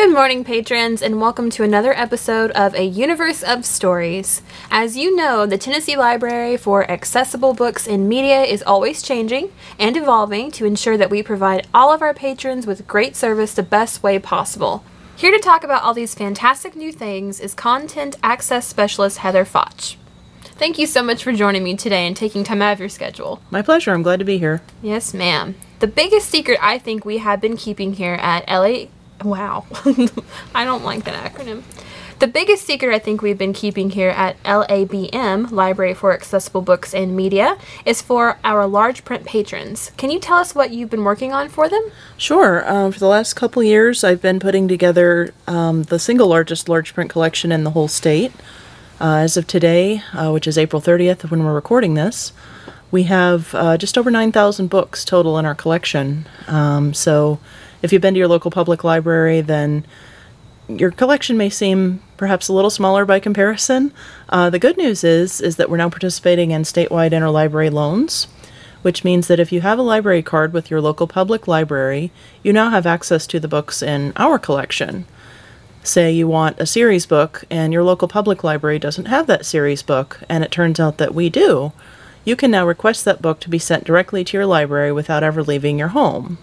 Good morning, patrons, and welcome to another episode of A Universe of Stories. As you know, the Tennessee Library for Accessible Books and Media is always changing and evolving to ensure that we provide all of our patrons with great service the best way possible. Here to talk about all these fantastic new things is Content Access Specialist Heather Foch. Thank you so much for joining me today and taking time out of your schedule. My pleasure. I'm glad to be here. Yes, ma'am. The biggest secret I think we have been keeping here at LA. Wow. I don't like that acronym. The biggest secret I think we've been keeping here at LABM, Library for Accessible Books and Media, is for our large print patrons. Can you tell us what you've been working on for them? Sure. Um, for the last couple years, I've been putting together um, the single largest large print collection in the whole state. Uh, as of today, uh, which is April 30th when we're recording this, we have uh, just over 9,000 books total in our collection. Um, so if you've been to your local public library, then your collection may seem perhaps a little smaller by comparison. Uh, the good news is is that we're now participating in statewide interlibrary loans, which means that if you have a library card with your local public library, you now have access to the books in our collection. Say you want a series book and your local public library doesn't have that series book, and it turns out that we do. You can now request that book to be sent directly to your library without ever leaving your home.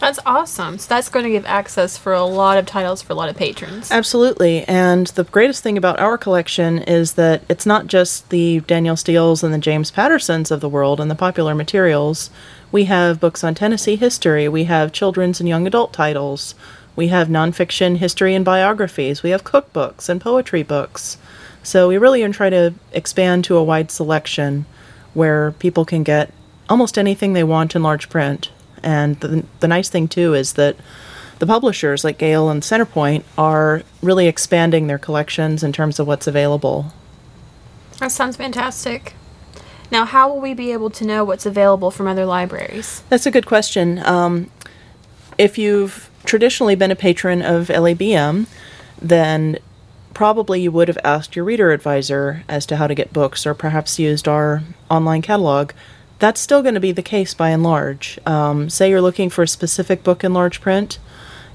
That's awesome. So that's going to give access for a lot of titles for a lot of patrons. Absolutely. And the greatest thing about our collection is that it's not just the Danielle Steels and the James Pattersons of the world and the popular materials. We have books on Tennessee history, we have children's and young adult titles, we have nonfiction history and biographies, we have cookbooks and poetry books. So we really try to expand to a wide selection where people can get almost anything they want in large print. And the, the nice thing too is that the publishers like Gale and Centerpoint are really expanding their collections in terms of what's available. That sounds fantastic. Now, how will we be able to know what's available from other libraries? That's a good question. Um, if you've traditionally been a patron of LABM, then probably you would have asked your reader advisor as to how to get books or perhaps used our online catalog that's still going to be the case by and large. Um, say you're looking for a specific book in large print,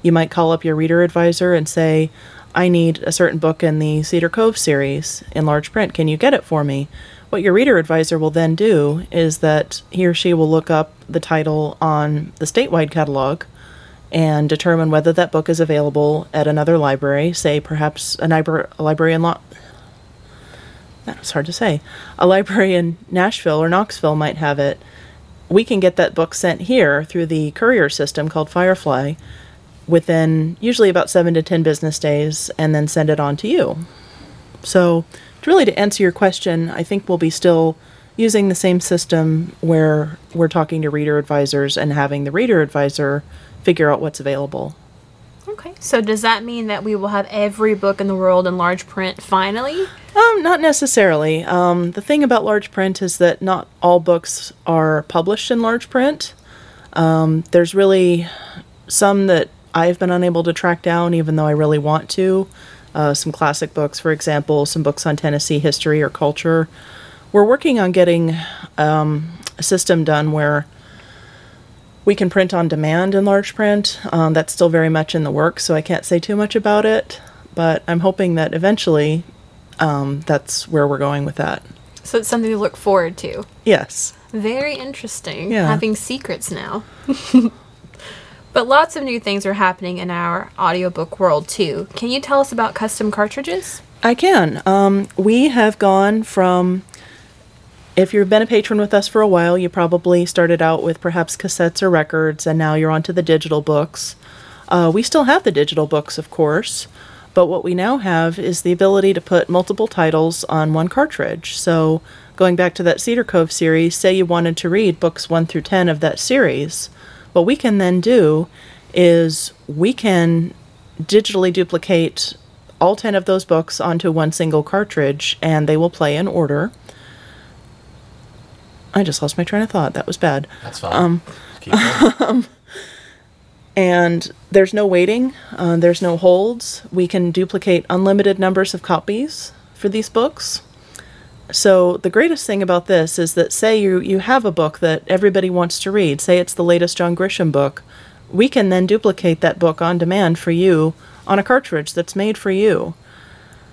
you might call up your reader advisor and say, I need a certain book in the Cedar Cove series in large print. Can you get it for me? What your reader advisor will then do is that he or she will look up the title on the statewide catalog and determine whether that book is available at another library, say perhaps a, nibra- a library in Lo- that's hard to say. A library in Nashville or Knoxville might have it. We can get that book sent here through the courier system called Firefly within usually about seven to ten business days and then send it on to you. So, to really to answer your question, I think we'll be still using the same system where we're talking to reader advisors and having the reader advisor figure out what's available. Okay. So does that mean that we will have every book in the world in large print finally? Um, not necessarily. Um, the thing about large print is that not all books are published in large print. Um, there's really some that I've been unable to track down, even though I really want to. Uh, some classic books, for example, some books on Tennessee history or culture. We're working on getting um, a system done where we can print on demand in large print. Um, that's still very much in the works, so I can't say too much about it. But I'm hoping that eventually um, that's where we're going with that. So it's something to look forward to. Yes. Very interesting. Yeah. Having secrets now. but lots of new things are happening in our audiobook world too. Can you tell us about custom cartridges? I can. Um, we have gone from if you've been a patron with us for a while, you probably started out with perhaps cassettes or records, and now you're onto the digital books. Uh, we still have the digital books, of course, but what we now have is the ability to put multiple titles on one cartridge. So, going back to that Cedar Cove series, say you wanted to read books 1 through 10 of that series, what we can then do is we can digitally duplicate all 10 of those books onto one single cartridge, and they will play in order. I just lost my train of thought. That was bad. That's fine. Um, going. and there's no waiting, uh, there's no holds. We can duplicate unlimited numbers of copies for these books. So the greatest thing about this is that say you you have a book that everybody wants to read, say it's the latest John Grisham book, we can then duplicate that book on demand for you on a cartridge that's made for you.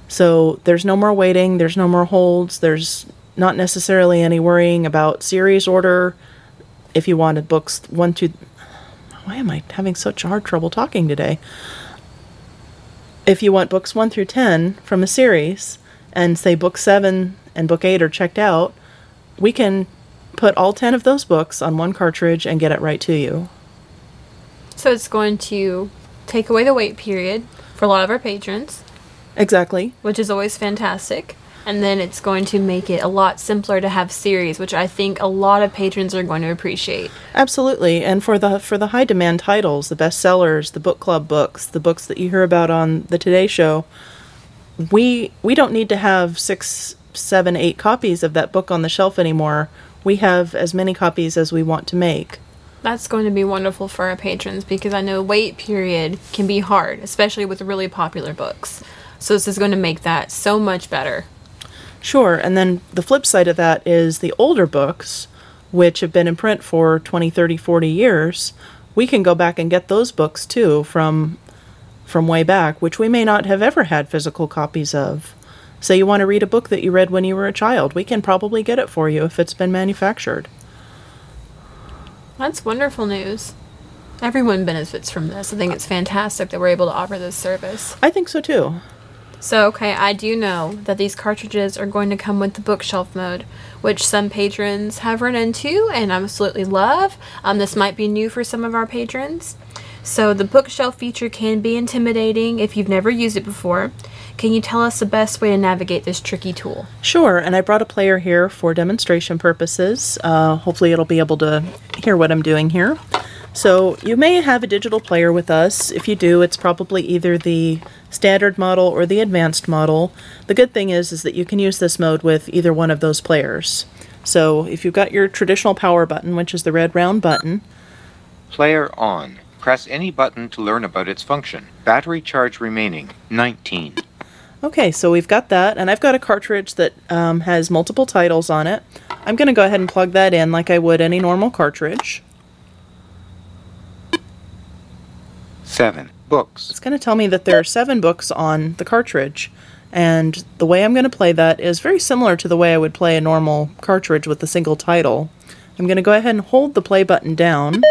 So there's no more waiting, there's no more holds, there's not necessarily any worrying about series order. If you wanted books one, two, why am I having such hard trouble talking today? If you want books one through ten from a series, and say book seven and book eight are checked out, we can put all ten of those books on one cartridge and get it right to you. So it's going to take away the wait period for a lot of our patrons, Exactly. which is always fantastic. And then it's going to make it a lot simpler to have series, which I think a lot of patrons are going to appreciate. Absolutely. And for the for the high demand titles, the bestsellers, the book club books, the books that you hear about on the Today show, we we don't need to have six, seven, eight copies of that book on the shelf anymore. We have as many copies as we want to make. That's going to be wonderful for our patrons because I know wait period can be hard, especially with really popular books. So this is going to make that so much better. Sure, and then the flip side of that is the older books, which have been in print for 20, 30, 40 years, we can go back and get those books too from from way back, which we may not have ever had physical copies of. Say you want to read a book that you read when you were a child, we can probably get it for you if it's been manufactured. That's wonderful news. Everyone benefits from this. I think it's fantastic that we're able to offer this service. I think so too. So, okay, I do know that these cartridges are going to come with the bookshelf mode, which some patrons have run into and absolutely love. Um, this might be new for some of our patrons. So, the bookshelf feature can be intimidating if you've never used it before. Can you tell us the best way to navigate this tricky tool? Sure, and I brought a player here for demonstration purposes. Uh, hopefully, it'll be able to hear what I'm doing here. So, you may have a digital player with us. If you do, it's probably either the standard model or the advanced model. The good thing is, is that you can use this mode with either one of those players. So, if you've got your traditional power button, which is the red round button, Player on. Press any button to learn about its function. Battery charge remaining 19. Okay, so we've got that, and I've got a cartridge that um, has multiple titles on it. I'm going to go ahead and plug that in like I would any normal cartridge. 7. Books. It's going to tell me that there are seven books on the cartridge, and the way I'm going to play that is very similar to the way I would play a normal cartridge with a single title. I'm going to go ahead and hold the play button down.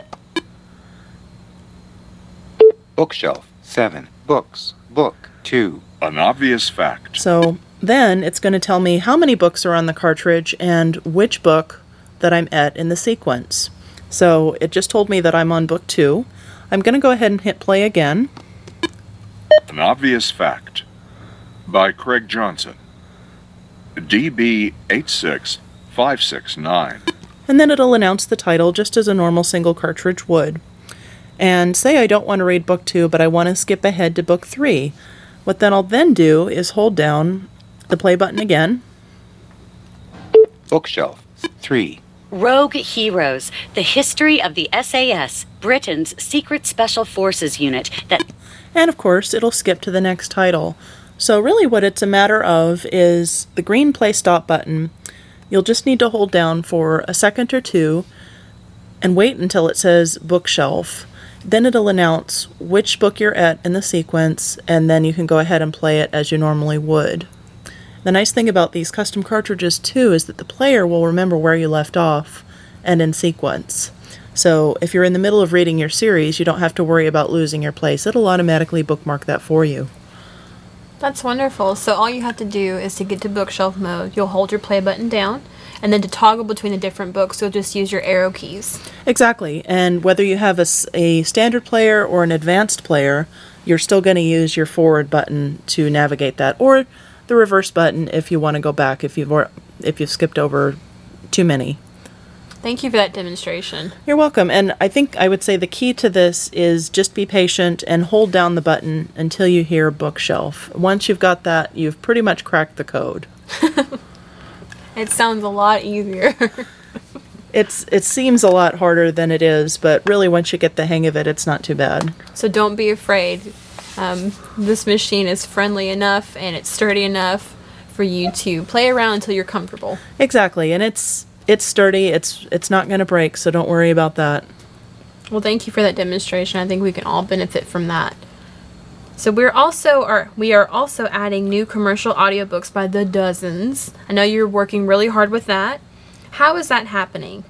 Bookshelf. 7. Books. Book. 2. An obvious fact. So then it's going to tell me how many books are on the cartridge and which book that I'm at in the sequence. So it just told me that I'm on book two. I'm going to go ahead and hit play again. An obvious fact. By Craig Johnson. DB 86569. and then it'll announce the title just as a normal single cartridge would. And say I don't want to read book two, but I want to skip ahead to book three. What then I'll then do is hold down the play button again, Bookshelf. 3. Rogue Heroes, the history of the SAS, Britain's secret special forces unit that and of course it'll skip to the next title. So really what it's a matter of is the green play stop button. You'll just need to hold down for a second or two and wait until it says bookshelf. Then it'll announce which book you're at in the sequence, and then you can go ahead and play it as you normally would. The nice thing about these custom cartridges, too, is that the player will remember where you left off and in sequence. So if you're in the middle of reading your series, you don't have to worry about losing your place. It'll automatically bookmark that for you. That's wonderful. So all you have to do is to get to bookshelf mode, you'll hold your play button down, and then to toggle between the different books, you'll just use your arrow keys. Exactly. And whether you have a, a standard player or an advanced player, you're still going to use your forward button to navigate that, or the reverse button if you want to go back if you've or, if you've skipped over too many. Thank you for that demonstration. You're welcome. And I think I would say the key to this is just be patient and hold down the button until you hear bookshelf. Once you've got that, you've pretty much cracked the code. It sounds a lot easier. It's it seems a lot harder than it is, but really once you get the hang of it, it's not too bad. so don't be afraid. Um, this machine is friendly enough and it's sturdy enough for you to play around until you're comfortable. Exactly, and it's it's sturdy. It's it's not going to break, so don't worry about that. Well, thank you for that demonstration. I think we can all benefit from that. So we're also are we are also adding new commercial audiobooks by the dozens. I know you're working really hard with that. How is that happening?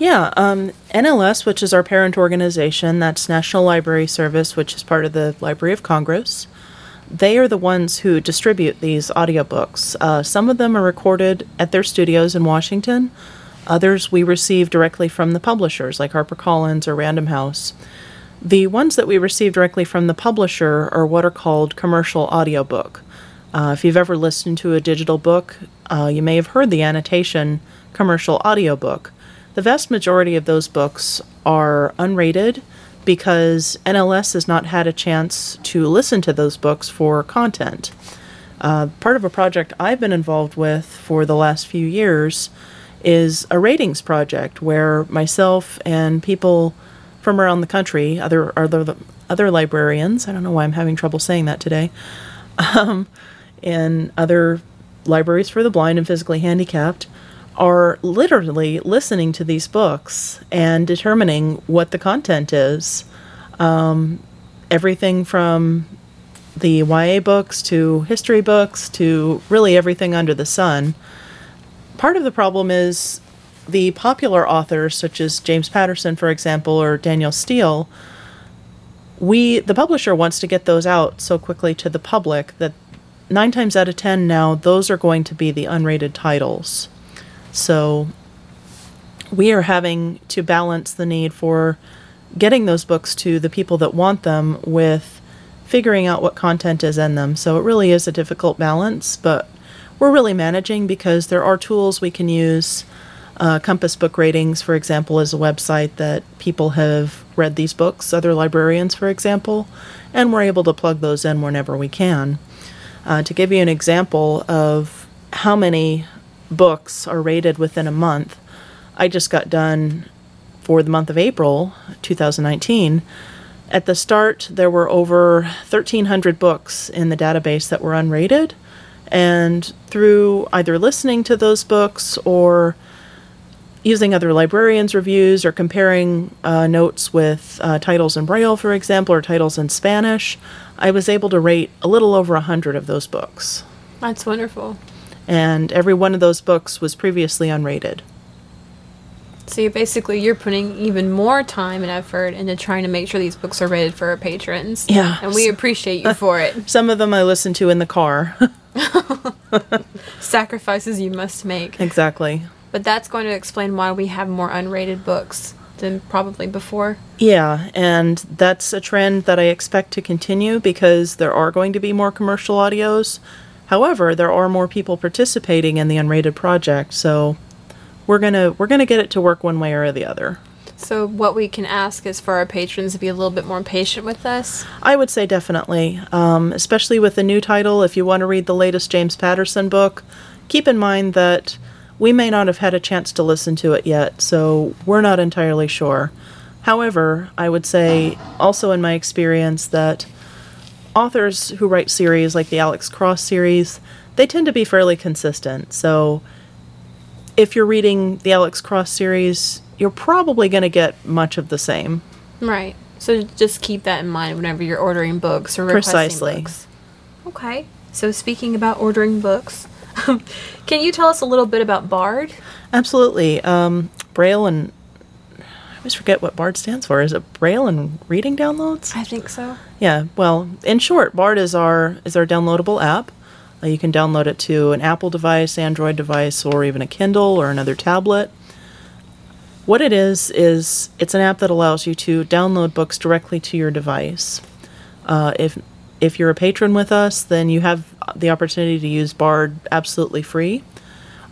Yeah, um, NLS, which is our parent organization, that's National Library Service, which is part of the Library of Congress. They are the ones who distribute these audiobooks. Uh, some of them are recorded at their studios in Washington. Others we receive directly from the publishers, like HarperCollins or Random House. The ones that we receive directly from the publisher are what are called commercial audiobook. Uh, if you've ever listened to a digital book, uh, you may have heard the annotation commercial audiobook. The vast majority of those books are unrated because NLS has not had a chance to listen to those books for content. Uh, part of a project I've been involved with for the last few years is a ratings project where myself and people from around the country, other other other librarians, I don't know why I'm having trouble saying that today, um, and other libraries for the blind and physically handicapped, are literally listening to these books and determining what the content is. Um, everything from the YA books to history books to really everything under the sun. Part of the problem is the popular authors, such as James Patterson, for example, or Danielle Steel. We, the publisher, wants to get those out so quickly to the public that nine times out of ten now, those are going to be the unrated titles. So we are having to balance the need for getting those books to the people that want them with figuring out what content is in them. So it really is a difficult balance, but we're really managing because there are tools we can use. Uh, Compass Book Ratings, for example, is a website that people have read these books, other librarians, for example, and we're able to plug those in whenever we can. Uh, to give you an example of how many books are rated within a month. I just got done for the month of April 2019. At the start, there were over 1,300 books in the database that were unrated. And through either listening to those books or using other librarians' reviews or comparing uh, notes with uh, titles in Braille, for example, or titles in Spanish, I was able to rate a little over 100 of those books. That's wonderful and every one of those books was previously unrated. So you basically you're putting even more time and effort into trying to make sure these books are rated for our patrons. Yeah. And we appreciate you for it. Some of them I listen to in the car. Sacrifices you must make. Exactly. But that's going to explain why we have more unrated books than probably before. Yeah, and that's a trend that I expect to continue because there are going to be more commercial audios However, there are more people participating in the unrated project, so we're gonna we're gonna get it to work one way or the other. So what we can ask is for our patrons to be a little bit more patient with us. I would say definitely, um, especially with the new title. If you want to read the latest James Patterson book, keep in mind that we may not have had a chance to listen to it yet, so we're not entirely sure. However, I would say also in my experience that authors who write series like the Alex Cross series, they tend to be fairly consistent. So if you're reading the Alex Cross series, you're probably going to get much of the same. Right. So just keep that in mind whenever you're ordering books or requesting Precisely. books. Okay. So speaking about ordering books, can you tell us a little bit about Bard? Absolutely. Um, Braille and I always forget what BARD stands for. Is it Braille and Reading Downloads? I think so. Yeah. Well, in short, BARD is our is our downloadable app. Uh, you can download it to an Apple device, Android device, or even a Kindle or another tablet. What it is is it's an app that allows you to download books directly to your device. Uh, if if you're a patron with us, then you have the opportunity to use Bard absolutely free.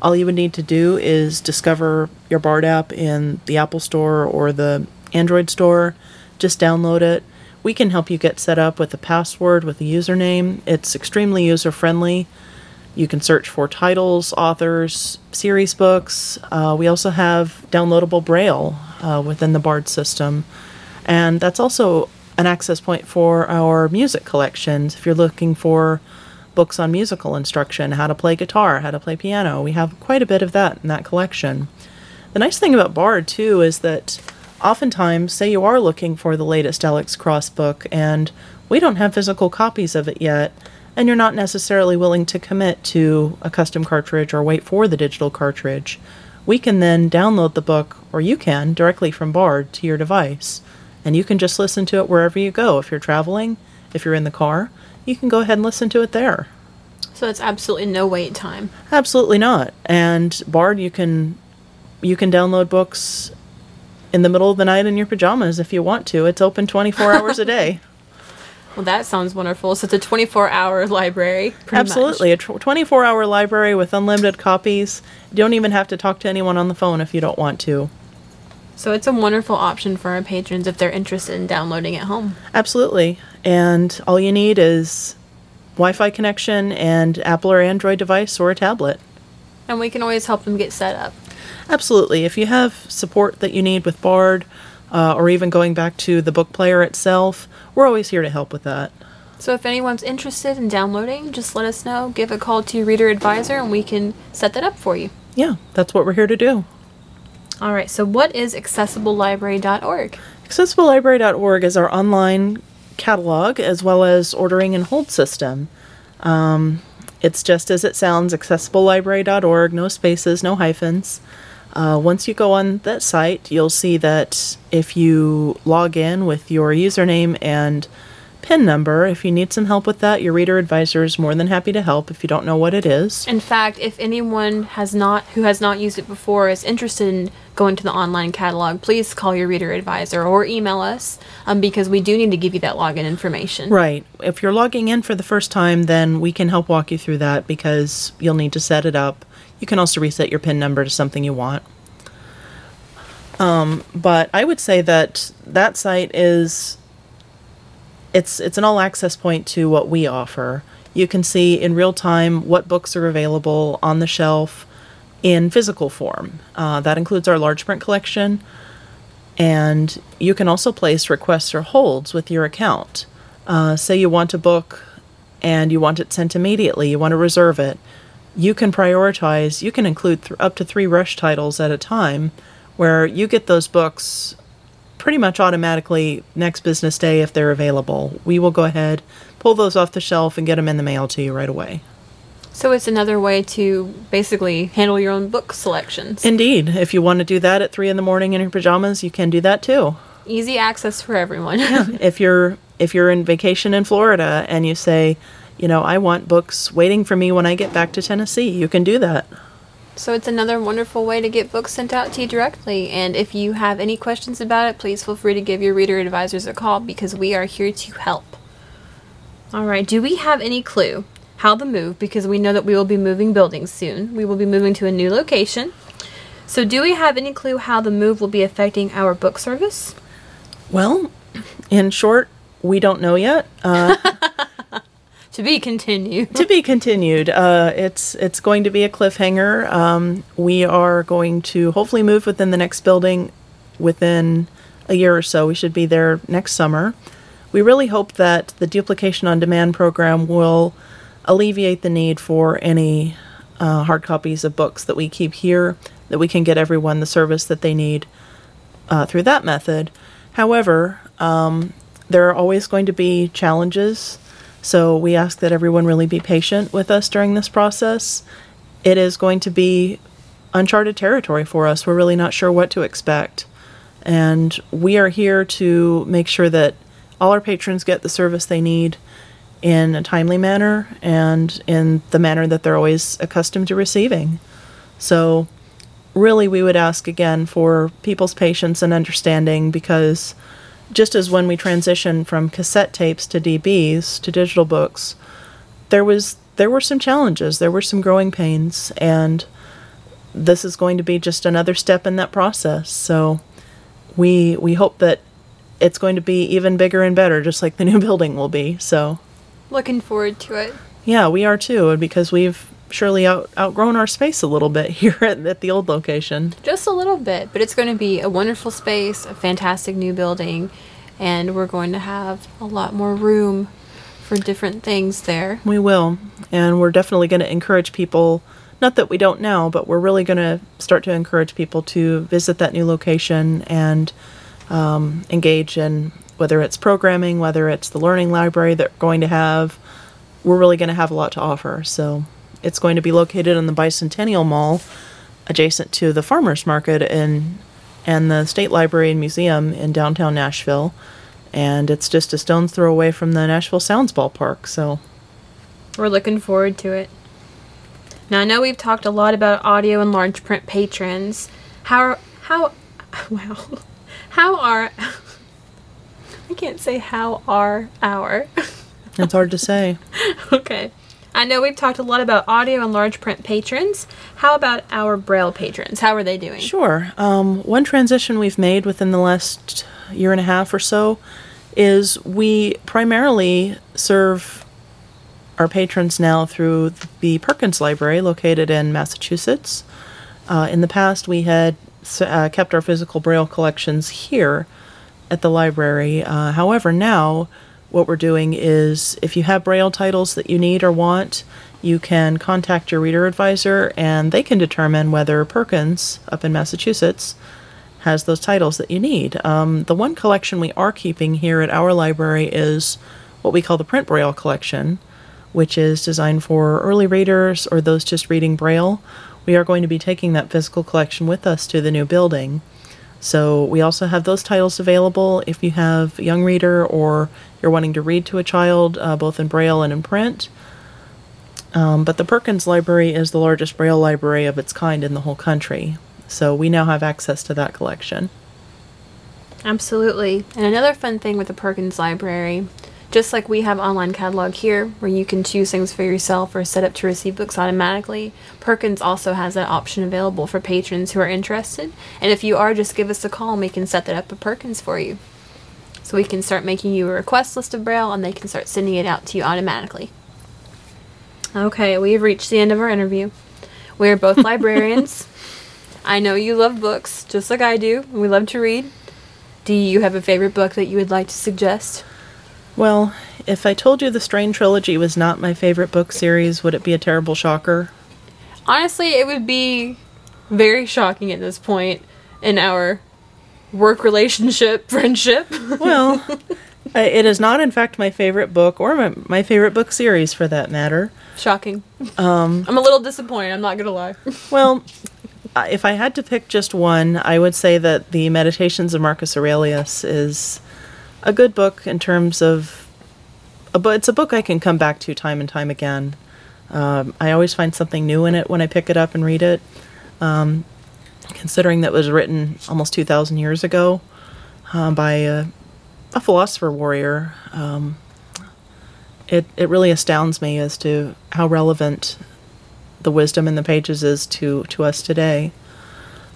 All you would need to do is discover your Bard app in the Apple Store or the Android Store. Just download it. We can help you get set up with a password, with a username. It's extremely user friendly. You can search for titles, authors, series books. Uh, we also have downloadable Braille uh, within the Bard system. And that's also an access point for our music collections. If you're looking for books on musical instruction, how to play guitar, how to play piano. We have quite a bit of that in that collection. The nice thing about Bard, too, is that oftentimes, say you are looking for the latest Alex Cross book and we don't have physical copies of it yet, and you're not necessarily willing to commit to a custom cartridge or wait for the digital cartridge, we can then download the book, or you can, directly from Bard to your device. And you can just listen to it wherever you go. If you're traveling, if you're in the car, you can go ahead and listen to it there. So it's absolutely no wait time. Absolutely not. And Bard, you can you can download books in the middle of the night in your pajamas if you want to. It's open 24 hours a day. Well, that sounds wonderful. So it's a 24 hour library. Absolutely. much. A 24 hour library with unlimited copies. You don't even have to talk to anyone on the phone if you don't want to. So it's a wonderful option for our patrons if they're interested in downloading at home. Absolutely. And all you need is Wi Fi connection and Apple or Android device or a tablet. And we can always help them get set up. Absolutely. If you have support that you need with Bard, uh, or even going back to the book player itself, we're always here to help with that. So if anyone's interested in downloading, just let us know. Give a call to your reader advisor and we can set that up for you. Yeah, that's what we're here to do. All right, so what is accessiblelibrary.org? AccessibleLibrary.org is our online catalog as well as ordering and hold system. Um, it's just as it sounds accessiblelibrary.org, no spaces, no hyphens. Uh, once you go on that site, you'll see that if you log in with your username and PIN number, if you need some help with that, your reader advisor is more than happy to help if you don't know what it is. In fact, if anyone has not who has not used it before is interested in going to the online catalog, please call your reader advisor or email us um, because we do need to give you that login information. Right. If you're logging in for the first time, then we can help walk you through that because you'll need to set it up. You can also reset your PIN number to something you want. Um, but I would say that that site is it's it's an all access point to what we offer. You can see in real time what books are available on the shelf in physical form. Uh, that includes our large print collection, and you can also place requests or holds with your account. Uh, say you want a book and you want it sent immediately, you want to reserve it. You can prioritize, you can include th- up to three rush titles at a time where you get those books pretty much automatically next business day if they're available. We will go ahead, pull those off the shelf, and get them in the mail to you right away. So it's another way to basically handle your own book selections. Indeed, if you want to do that at three in the morning in your pajamas, you can do that too. Easy access for everyone. if you're if you're in vacation in Florida and you say, you know, I want books waiting for me when I get back to Tennessee, you can do that. So it's another wonderful way to get books sent out to you directly. And if you have any questions about it, please feel free to give your reader advisors a call because we are here to help. All right, do we have any clue how the move, because we know that we will be moving buildings soon, we will be moving to a new location. So, do we have any clue how the move will be affecting our book service? Well, in short, we don't know yet. Uh, To be continued. to be continued. Uh, it's it's going to be a cliffhanger. Um, we are going to hopefully move within the next building within a year or so. We should be there next summer. We really hope that the duplication on demand program will alleviate the need for any uh, hard copies of books that we keep here. That we can get everyone the service that they need uh, through that method. However, um, there are always going to be challenges. So we ask that everyone really be patient with us during this process. It is going to be uncharted territory for us. We're really not sure what to expect. And we are here to make sure that all our patrons get the service they need in a timely manner and in the manner that they're always accustomed to receiving. So, really, we would ask again for people's patience and understanding because just as when we transitioned from cassette tapes to DBs to digital books, there was there were some challenges, there were some growing pains, and this is going to be just another step in that process. So we we hope that it's going to be even bigger and better, just like the new building will be. So Looking forward to it. yeah, we are too, and because we've surely out, outgrown our space a little bit here at, at the old location. Just a little bit, but it's going to be a wonderful space, a fantastic new building, and we're going to have a lot more room for different things there. We will. And we're definitely going to encourage people, not that we don't now, but we're really going to start to encourage people to visit that new location and um, engage in whether it's programming, whether it's the learning library they're going to have, we're really going to have a lot to offer. So it's going to be located in the Bicentennial Mall, adjacent to the Farmers Market and and the State Library and Museum in downtown Nashville. And it's just a stone's throw away from the Nashville Sounds Ballpark. So We're looking forward to it. Now I know we've talked a lot about audio and large print patrons. How how wow. How are I can't say how are our it's hard to say. Okay. I know we've talked a lot about audio and large print patrons. How about our braille patrons? How are they doing? Sure. Um, one transition we've made within the last year and a half or so is we primarily serve our patrons now through the Perkins Library located in Massachusetts. Uh, in the past, we had uh, kept our physical Braille collections here at the library. Uh, however, now what we're doing is if you have Braille titles that you need or want, you can contact your reader advisor and they can determine whether Perkins up in Massachusetts has those titles that you need. Um, the one collection we are keeping here at our library is what we call the Print Braille collection, which is designed for early readers or those just reading Braille. We are going to be taking that physical collection with us to the new building. So we also have those titles available if you have a young reader or you're wanting to read to a child, uh, both in Braille and in print. Um, but the Perkins Library is the largest Braille library of its kind in the whole country. So we now have access to that collection. Absolutely. And another fun thing with the Perkins Library, just like we have online catalog here where you can choose things for yourself or set up to receive books automatically, Perkins also has that option available for patrons who are interested. And if you are, just give us a call and we can set that up at Perkins for you. So we can start making you a request list of Braille and they can start sending it out to you automatically. Okay, we have reached the end of our interview. We are both librarians. I know you love books, just like I do. We love to read. Do you have a favorite book that you would like to suggest? Well, if I told you the Strain trilogy was not my favorite book series, would it be a terrible shocker? Honestly, it would be very shocking at this point in our work relationship, friendship. Well, uh, it is not, in fact, my favorite book or my, my favorite book series for that matter. shocking. Um, I'm a little disappointed, I'm not gonna lie. Well, uh, if I had to pick just one, I would say that the Meditations of Marcus Aurelius is a good book in terms of, but it's a book I can come back to time and time again. Um, I always find something new in it when I pick it up and read it. Um, considering that it was written almost 2,000 years ago uh, by a, a philosopher warrior, um, it, it really astounds me as to how relevant the wisdom in the pages is to, to us today.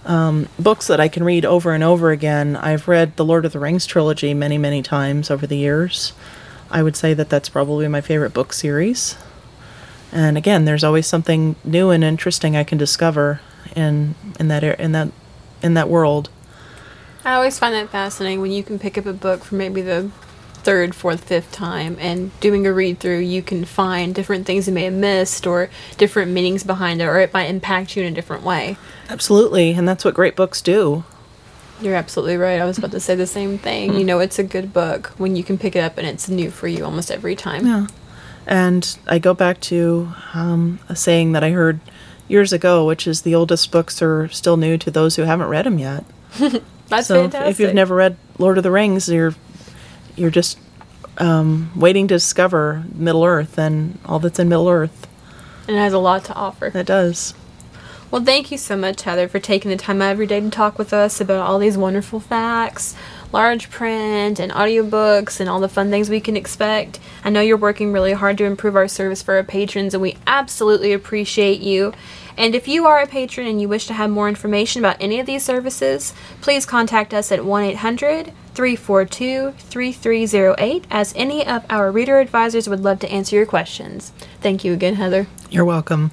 Um, books that I can read over and over again. I've read the Lord of the Rings trilogy many, many times over the years. I would say that that's probably my favorite book series. And again, there's always something new and interesting I can discover in in that in that in that world. I always find that fascinating when you can pick up a book for maybe the third, fourth, fifth time and doing a read through, you can find different things you may have missed or different meanings behind it, or it might impact you in a different way. Absolutely, and that's what great books do. You're absolutely right. I was about to say the same thing. You know, it's a good book when you can pick it up and it's new for you almost every time. Yeah. And I go back to um, a saying that I heard years ago, which is the oldest books are still new to those who haven't read them yet. That's so fantastic. if you've never read Lord of the Rings, you're you're just um, waiting to discover Middle Earth and all that's in Middle Earth. and it has a lot to offer. It does. Well, thank you so much, Heather, for taking the time out every day to talk with us about all these wonderful facts, large print, and audiobooks, and all the fun things we can expect. I know you're working really hard to improve our service for our patrons, and we absolutely appreciate you. And if you are a patron and you wish to have more information about any of these services, please contact us at 1 800 342 3308, as any of our reader advisors would love to answer your questions. Thank you again, Heather. You're welcome.